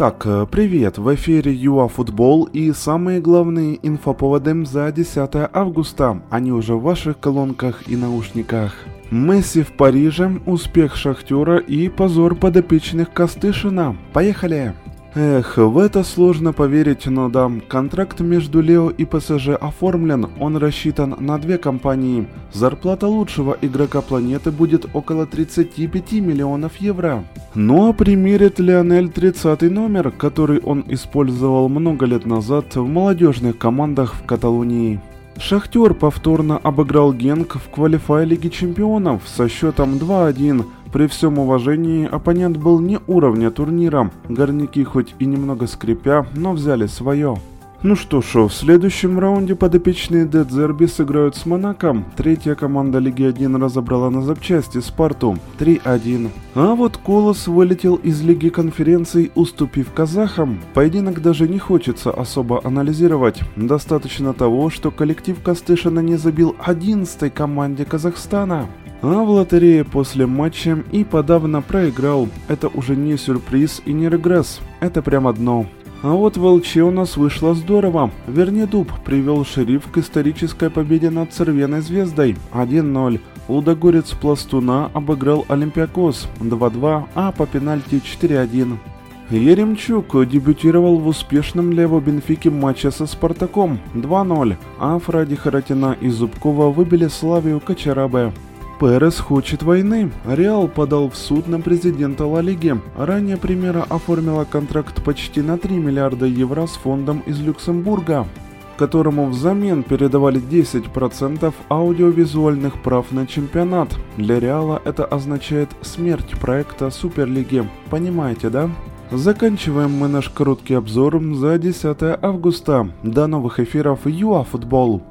Итак, э, привет, в эфире ЮАФутбол и самые главные инфоповоды за 10 августа. Они уже в ваших колонках и наушниках. Месси в Париже, успех Шахтера и позор подопечных Костышина. Поехали! Эх, в это сложно поверить, но да, контракт между Лео и ПСЖ оформлен, он рассчитан на две компании. Зарплата лучшего игрока планеты будет около 35 миллионов евро. Ну а примерит Лионель 30 номер, который он использовал много лет назад в молодежных командах в Каталонии. Шахтер повторно обыграл Генк в квалифай Лиги Чемпионов со счетом 2-1. При всем уважении, оппонент был не уровня турнира. Горняки хоть и немного скрипя, но взяли свое. Ну что ж, в следующем раунде подопечные Дедзерби сыграют с Монаком. Третья команда Лиги 1 разобрала на запчасти Спарту 3-1. А вот Колос вылетел из Лиги конференций, уступив казахам. Поединок даже не хочется особо анализировать. Достаточно того, что коллектив Костышина не забил 11 команде Казахстана. А в лотерее после матча и подавно проиграл. Это уже не сюрприз и не регресс. Это прямо дно. А вот в ЛЧ у нас вышло здорово. Вернедуб привел шериф к исторической победе над Цервеной Звездой 1-0. Лудогорец Пластуна обыграл Олимпиакос 2-2, а по пенальти 4-1. Еремчук дебютировал в успешном для его Бенфики матче со Спартаком 2-0, а Фради Харатина и Зубкова выбили Славию Качарабе Перес хочет войны. Реал подал в суд на президента Ла Лиги. Ранее Примера оформила контракт почти на 3 миллиарда евро с фондом из Люксембурга, которому взамен передавали 10% аудиовизуальных прав на чемпионат. Для Реала это означает смерть проекта Суперлиги. Понимаете, да? Заканчиваем мы наш короткий обзор за 10 августа. До новых эфиров ЮАФутбол.